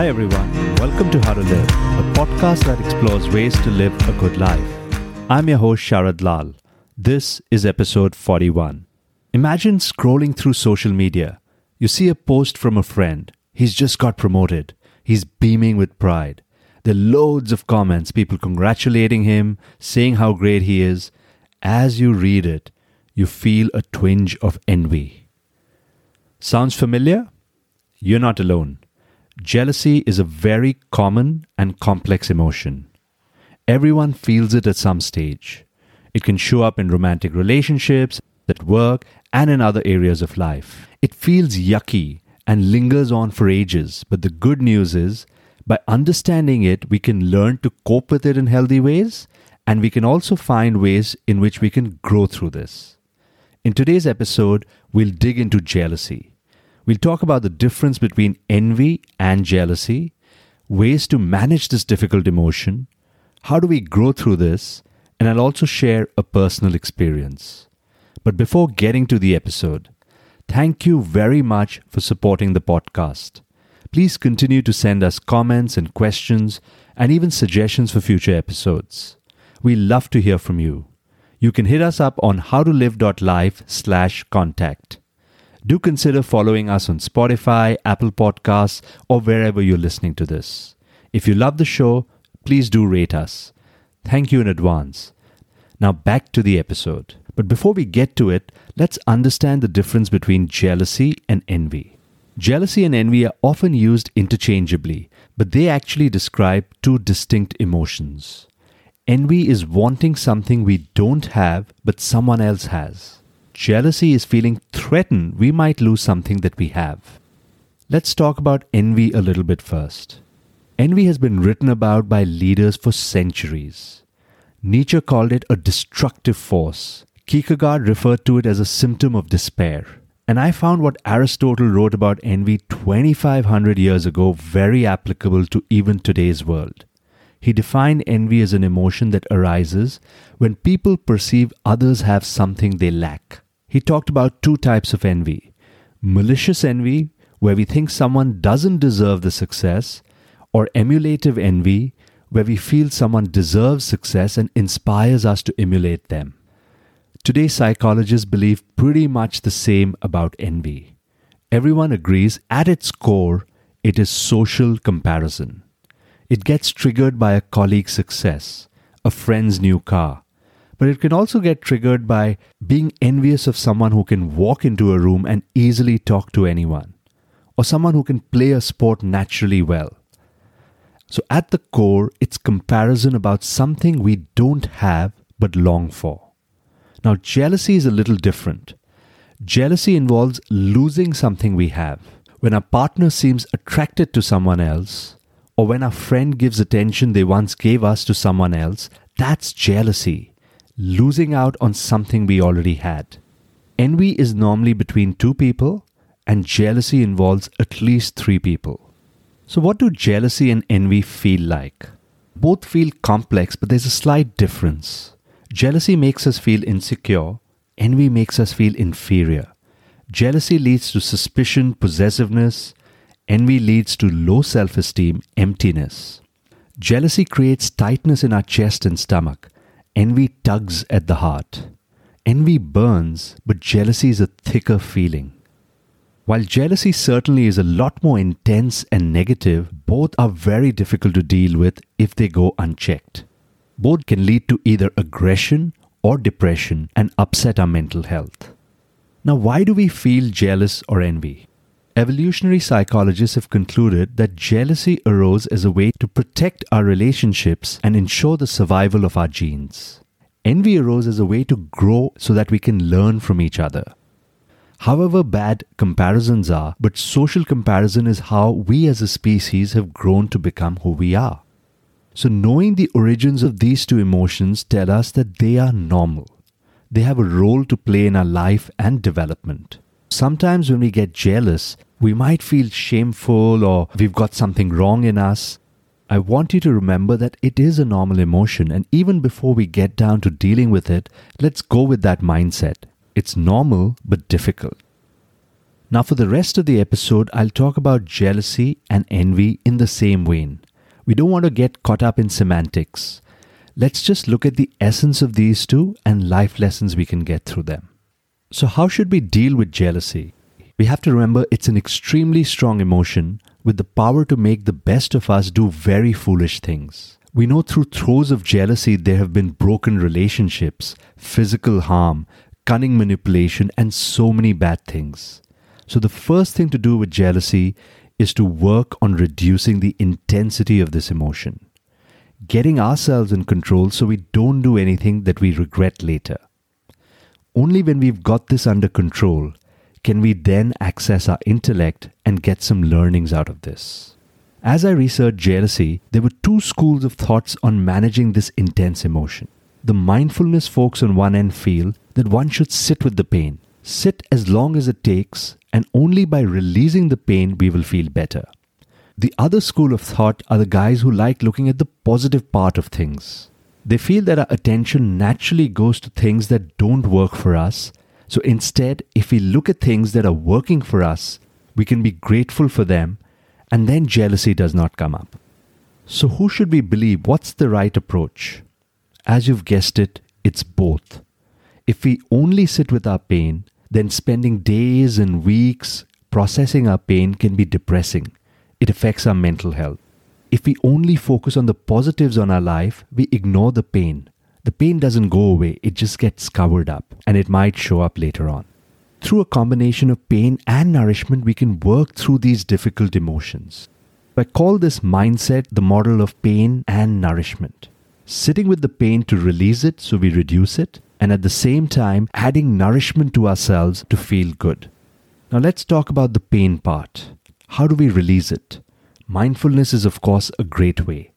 Hi, everyone. Welcome to How to Live, a podcast that explores ways to live a good life. I'm your host, Sharad Lal. This is episode 41. Imagine scrolling through social media. You see a post from a friend. He's just got promoted. He's beaming with pride. There are loads of comments, people congratulating him, saying how great he is. As you read it, you feel a twinge of envy. Sounds familiar? You're not alone. Jealousy is a very common and complex emotion. Everyone feels it at some stage. It can show up in romantic relationships, at work, and in other areas of life. It feels yucky and lingers on for ages, but the good news is by understanding it, we can learn to cope with it in healthy ways, and we can also find ways in which we can grow through this. In today's episode, we'll dig into jealousy. We'll talk about the difference between envy and jealousy, ways to manage this difficult emotion, how do we grow through this, and I'll also share a personal experience. But before getting to the episode, thank you very much for supporting the podcast. Please continue to send us comments and questions and even suggestions for future episodes. We love to hear from you. You can hit us up on howtolive.life slash contact do consider following us on Spotify, Apple Podcasts, or wherever you're listening to this. If you love the show, please do rate us. Thank you in advance. Now back to the episode. But before we get to it, let's understand the difference between jealousy and envy. Jealousy and envy are often used interchangeably, but they actually describe two distinct emotions. Envy is wanting something we don't have but someone else has jealousy is feeling threatened, we might lose something that we have. Let's talk about envy a little bit first. Envy has been written about by leaders for centuries. Nietzsche called it a destructive force. Kierkegaard referred to it as a symptom of despair. And I found what Aristotle wrote about envy 2500 years ago very applicable to even today's world. He defined envy as an emotion that arises when people perceive others have something they lack he talked about two types of envy malicious envy, where we think someone doesn't deserve the success, or emulative envy, where we feel someone deserves success and inspires us to emulate them. Today, psychologists believe pretty much the same about envy. Everyone agrees at its core, it is social comparison. It gets triggered by a colleague's success, a friend's new car, but it can also get triggered by being envious of someone who can walk into a room and easily talk to anyone, or someone who can play a sport naturally well. So, at the core, it's comparison about something we don't have but long for. Now, jealousy is a little different. Jealousy involves losing something we have. When a partner seems attracted to someone else, or when a friend gives attention they once gave us to someone else, that's jealousy losing out on something we already had. Envy is normally between two people, and jealousy involves at least three people. So, what do jealousy and envy feel like? Both feel complex, but there's a slight difference. Jealousy makes us feel insecure, envy makes us feel inferior. Jealousy leads to suspicion, possessiveness, envy leads to low self esteem, emptiness. Jealousy creates tightness in our chest and stomach. Envy tugs at the heart. Envy burns, but jealousy is a thicker feeling. While jealousy certainly is a lot more intense and negative, both are very difficult to deal with if they go unchecked. Both can lead to either aggression or depression and upset our mental health. Now, why do we feel jealous or envy? Evolutionary psychologists have concluded that jealousy arose as a way to protect our relationships and ensure the survival of our genes. Envy arose as a way to grow so that we can learn from each other. However bad comparisons are, but social comparison is how we as a species have grown to become who we are. So, knowing the origins of these two emotions tell us that they are normal. They have a role to play in our life and development. Sometimes when we get jealous, we might feel shameful or we've got something wrong in us. I want you to remember that it is a normal emotion, and even before we get down to dealing with it, let's go with that mindset. It's normal but difficult. Now, for the rest of the episode, I'll talk about jealousy and envy in the same vein. We don't want to get caught up in semantics. Let's just look at the essence of these two and life lessons we can get through them. So, how should we deal with jealousy? We have to remember it's an extremely strong emotion with the power to make the best of us do very foolish things. We know through throes of jealousy there have been broken relationships, physical harm, cunning manipulation, and so many bad things. So, the first thing to do with jealousy is to work on reducing the intensity of this emotion, getting ourselves in control so we don't do anything that we regret later. Only when we've got this under control can we then access our intellect and get some learnings out of this. As I researched jealousy, there were two schools of thoughts on managing this intense emotion. The mindfulness folks on one end feel that one should sit with the pain, sit as long as it takes, and only by releasing the pain we will feel better. The other school of thought are the guys who like looking at the positive part of things. They feel that our attention naturally goes to things that don't work for us. So instead, if we look at things that are working for us, we can be grateful for them, and then jealousy does not come up. So, who should we believe? What's the right approach? As you've guessed it, it's both. If we only sit with our pain, then spending days and weeks processing our pain can be depressing. It affects our mental health. If we only focus on the positives on our life, we ignore the pain. The pain doesn't go away, it just gets covered up and it might show up later on. Through a combination of pain and nourishment, we can work through these difficult emotions. I call this mindset the model of pain and nourishment. Sitting with the pain to release it so we reduce it, and at the same time adding nourishment to ourselves to feel good. Now let's talk about the pain part. How do we release it? Mindfulness is, of course, a great way.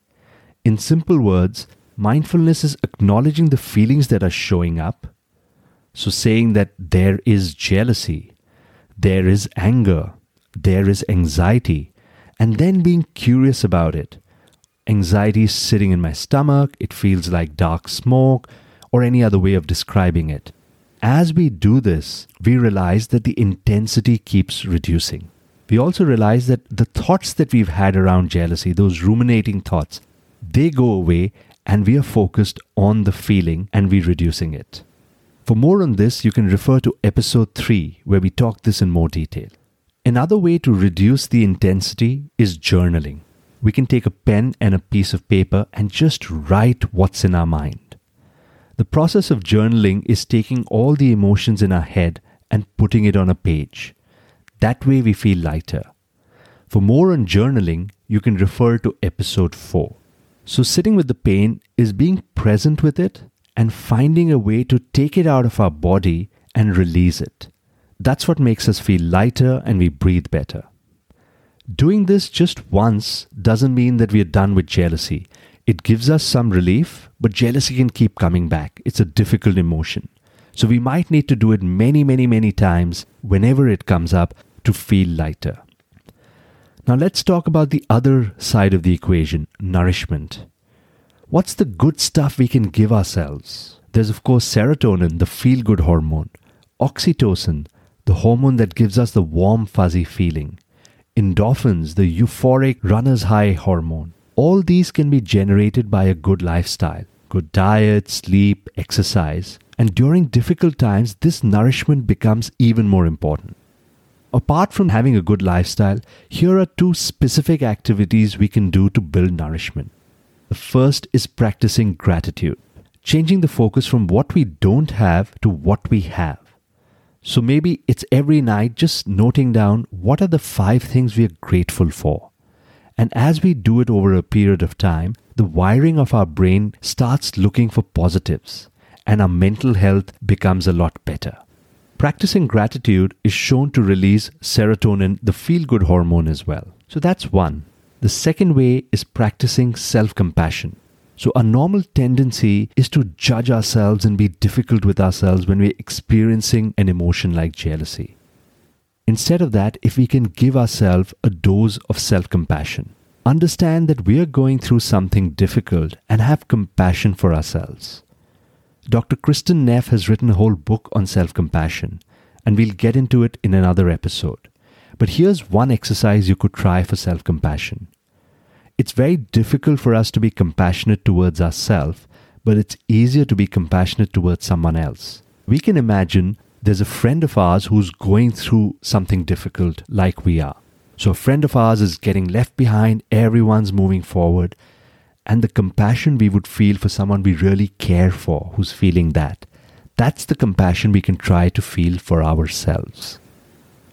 In simple words, mindfulness is acknowledging the feelings that are showing up. So, saying that there is jealousy, there is anger, there is anxiety, and then being curious about it. Anxiety is sitting in my stomach, it feels like dark smoke, or any other way of describing it. As we do this, we realize that the intensity keeps reducing. We also realize that the thoughts that we've had around jealousy, those ruminating thoughts, they go away and we are focused on the feeling and we're reducing it. For more on this, you can refer to episode 3, where we talk this in more detail. Another way to reduce the intensity is journaling. We can take a pen and a piece of paper and just write what's in our mind. The process of journaling is taking all the emotions in our head and putting it on a page. That way we feel lighter. For more on journaling, you can refer to episode 4. So, sitting with the pain is being present with it and finding a way to take it out of our body and release it. That's what makes us feel lighter and we breathe better. Doing this just once doesn't mean that we are done with jealousy. It gives us some relief, but jealousy can keep coming back. It's a difficult emotion. So we might need to do it many, many, many times whenever it comes up to feel lighter. Now let's talk about the other side of the equation nourishment. What's the good stuff we can give ourselves? There's, of course, serotonin, the feel good hormone, oxytocin, the hormone that gives us the warm, fuzzy feeling, endorphins, the euphoric runner's high hormone, all these can be generated by a good lifestyle, good diet, sleep, exercise, and during difficult times, this nourishment becomes even more important. Apart from having a good lifestyle, here are two specific activities we can do to build nourishment. The first is practicing gratitude, changing the focus from what we don't have to what we have. So maybe it's every night just noting down what are the five things we are grateful for. And as we do it over a period of time, the wiring of our brain starts looking for positives and our mental health becomes a lot better. Practicing gratitude is shown to release serotonin, the feel good hormone, as well. So that's one. The second way is practicing self compassion. So, a normal tendency is to judge ourselves and be difficult with ourselves when we're experiencing an emotion like jealousy. Instead of that, if we can give ourselves a dose of self compassion, understand that we are going through something difficult and have compassion for ourselves. Dr. Kristin Neff has written a whole book on self compassion. and we'll get into it in another episode. But here's one exercise you could try for self compassion. It's very difficult for us to be compassionate towards ourselves, but it's easier to be compassionate towards someone else. We can imagine there's a friend of ours who's going through something difficult like we are. So, a friend of ours is getting left behind, everyone's moving forward, and the compassion we would feel for someone we really care for who's feeling that. That's the compassion we can try to feel for ourselves.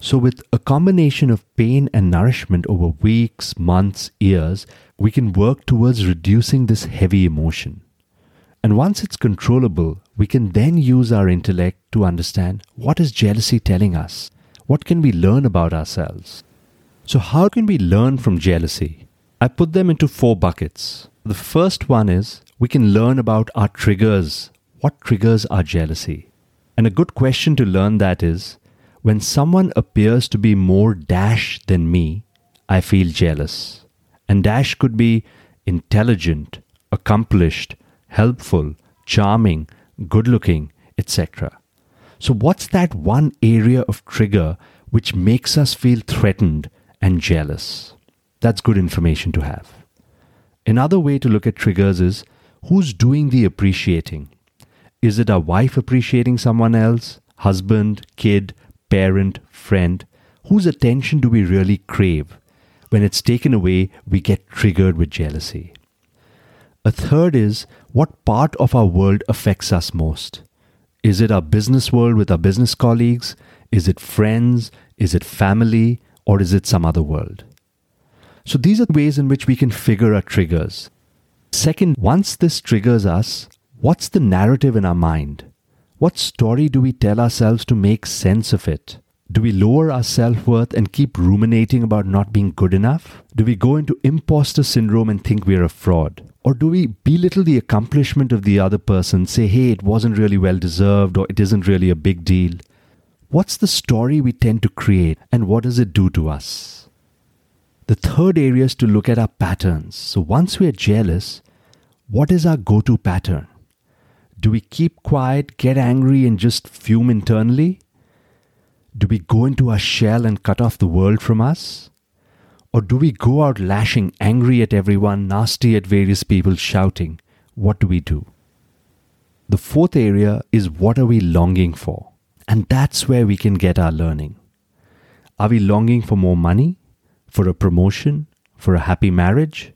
So, with a combination of pain and nourishment over weeks, months, years, we can work towards reducing this heavy emotion. And once it's controllable, we can then use our intellect to understand what is jealousy telling us? What can we learn about ourselves? So, how can we learn from jealousy? I put them into four buckets. The first one is we can learn about our triggers. What triggers our jealousy? And a good question to learn that is when someone appears to be more Dash than me, I feel jealous. And Dash could be intelligent, accomplished, helpful, charming, good looking, etc. So, what's that one area of trigger which makes us feel threatened and jealous? That's good information to have. Another way to look at triggers is who's doing the appreciating? Is it our wife appreciating someone else, husband, kid, parent, friend, whose attention do we really crave? When it's taken away, we get triggered with jealousy. A third is what part of our world affects us most? Is it our business world with our business colleagues? Is it friends? Is it family? Or is it some other world? So these are the ways in which we can figure our triggers. Second, once this triggers us, what's the narrative in our mind? What story do we tell ourselves to make sense of it? Do we lower our self worth and keep ruminating about not being good enough? Do we go into imposter syndrome and think we're a fraud? Or do we belittle the accomplishment of the other person, say, hey, it wasn't really well deserved or it isn't really a big deal? What's the story we tend to create and what does it do to us? The third area is to look at our patterns. So once we are jealous, what is our go to pattern? Do we keep quiet, get angry, and just fume internally? Do we go into our shell and cut off the world from us? Or do we go out lashing, angry at everyone, nasty at various people, shouting? What do we do? The fourth area is what are we longing for? And that's where we can get our learning. Are we longing for more money? For a promotion? For a happy marriage?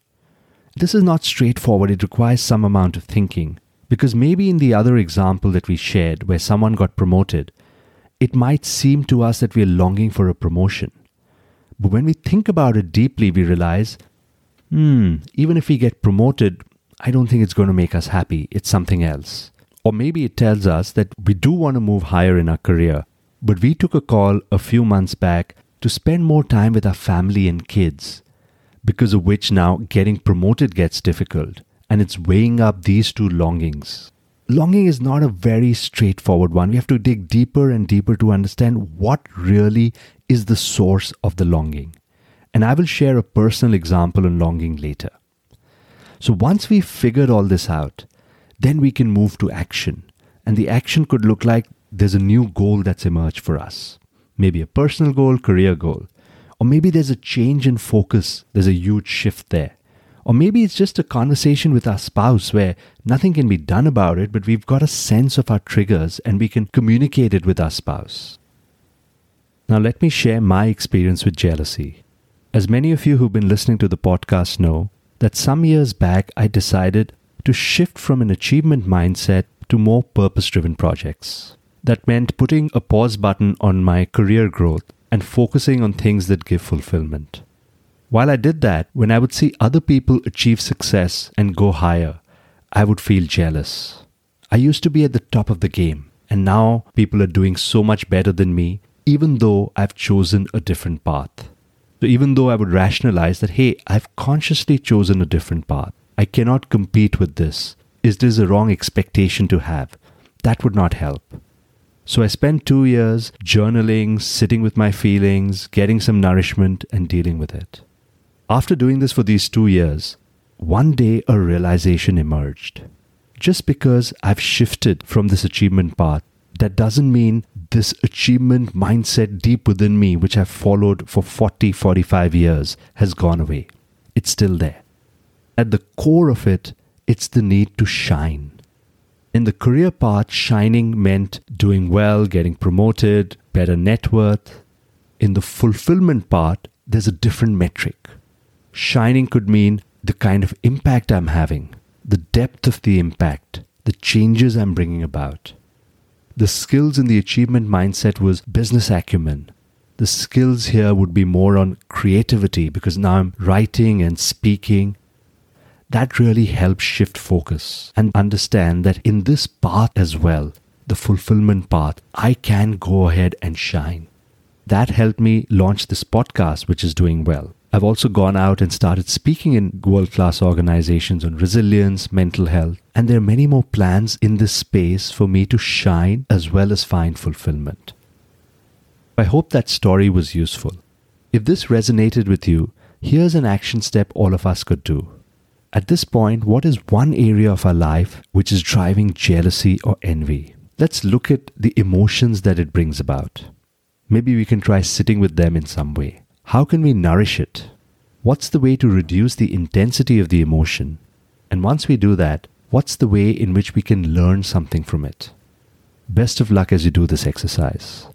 This is not straightforward, it requires some amount of thinking. Because maybe in the other example that we shared, where someone got promoted, it might seem to us that we are longing for a promotion. But when we think about it deeply, we realize, hmm, even if we get promoted, I don't think it's going to make us happy. It's something else. Or maybe it tells us that we do want to move higher in our career, but we took a call a few months back to spend more time with our family and kids, because of which now getting promoted gets difficult and it's weighing up these two longings. Longing is not a very straightforward one. We have to dig deeper and deeper to understand what really is the source of the longing. And I will share a personal example on longing later. So once we've figured all this out, then we can move to action. And the action could look like there's a new goal that's emerged for us. Maybe a personal goal, career goal. Or maybe there's a change in focus, there's a huge shift there. Or maybe it's just a conversation with our spouse where nothing can be done about it, but we've got a sense of our triggers and we can communicate it with our spouse. Now, let me share my experience with jealousy. As many of you who've been listening to the podcast know, that some years back I decided to shift from an achievement mindset to more purpose driven projects. That meant putting a pause button on my career growth and focusing on things that give fulfillment. While I did that, when I would see other people achieve success and go higher, I would feel jealous. I used to be at the top of the game, and now people are doing so much better than me, even though I've chosen a different path. So, even though I would rationalize that, hey, I've consciously chosen a different path, I cannot compete with this. Is this a wrong expectation to have? That would not help. So I spent two years journaling, sitting with my feelings, getting some nourishment, and dealing with it. After doing this for these two years, one day a realization emerged. Just because I've shifted from this achievement path, that doesn't mean this achievement mindset deep within me, which I've followed for 40, 45 years, has gone away. It's still there. At the core of it, it's the need to shine. In the career path, shining meant doing well, getting promoted, better net worth. In the fulfillment part, there's a different metric. Shining could mean the kind of impact I'm having, the depth of the impact, the changes I'm bringing about. The skills in the achievement mindset was business acumen. The skills here would be more on creativity because now I'm writing and speaking. That really helps shift focus and understand that in this path as well, the fulfillment path, I can go ahead and shine. That helped me launch this podcast, which is doing well. I've also gone out and started speaking in world class organizations on resilience, mental health, and there are many more plans in this space for me to shine as well as find fulfillment. I hope that story was useful. If this resonated with you, here's an action step all of us could do. At this point, what is one area of our life which is driving jealousy or envy? Let's look at the emotions that it brings about. Maybe we can try sitting with them in some way. How can we nourish it? What's the way to reduce the intensity of the emotion? And once we do that, what's the way in which we can learn something from it? Best of luck as you do this exercise.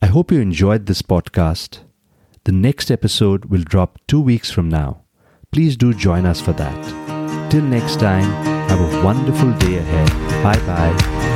I hope you enjoyed this podcast. The next episode will drop two weeks from now please do join us for that. Till next time, have a wonderful day ahead. Bye bye.